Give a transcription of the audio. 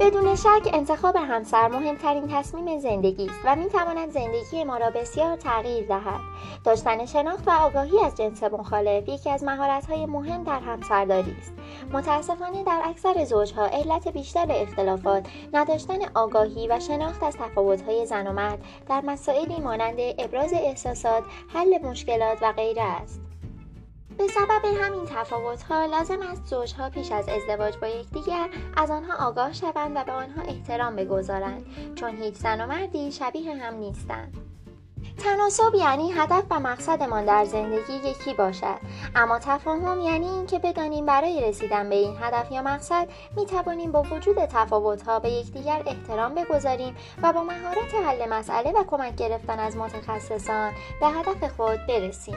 بدون شک انتخاب همسر مهمترین تصمیم زندگی است و می تواند زندگی ما را بسیار تغییر دهد. داشتن شناخت و آگاهی از جنس مخالف یکی از مهارت‌های مهم در همسرداری است. متاسفانه در اکثر زوجها علت بیشتر اختلافات نداشتن آگاهی و شناخت از تفاوت‌های زن و مرد در مسائلی مانند ابراز احساسات، حل مشکلات و غیره است. به سبب همین تفاوت‌ها لازم است زوجها پیش از ازدواج با یکدیگر از آنها آگاه شوند و به آنها احترام بگذارند چون هیچ زن و مردی شبیه هم نیستند. تناسب یعنی هدف و مقصدمان در زندگی یکی باشد. اما تفاهم یعنی اینکه بدانیم برای رسیدن به این هدف یا مقصد می توانیم با وجود تفاوتها به یکدیگر احترام بگذاریم و با مهارت حل مسئله و کمک گرفتن از متخصصان به هدف خود برسیم.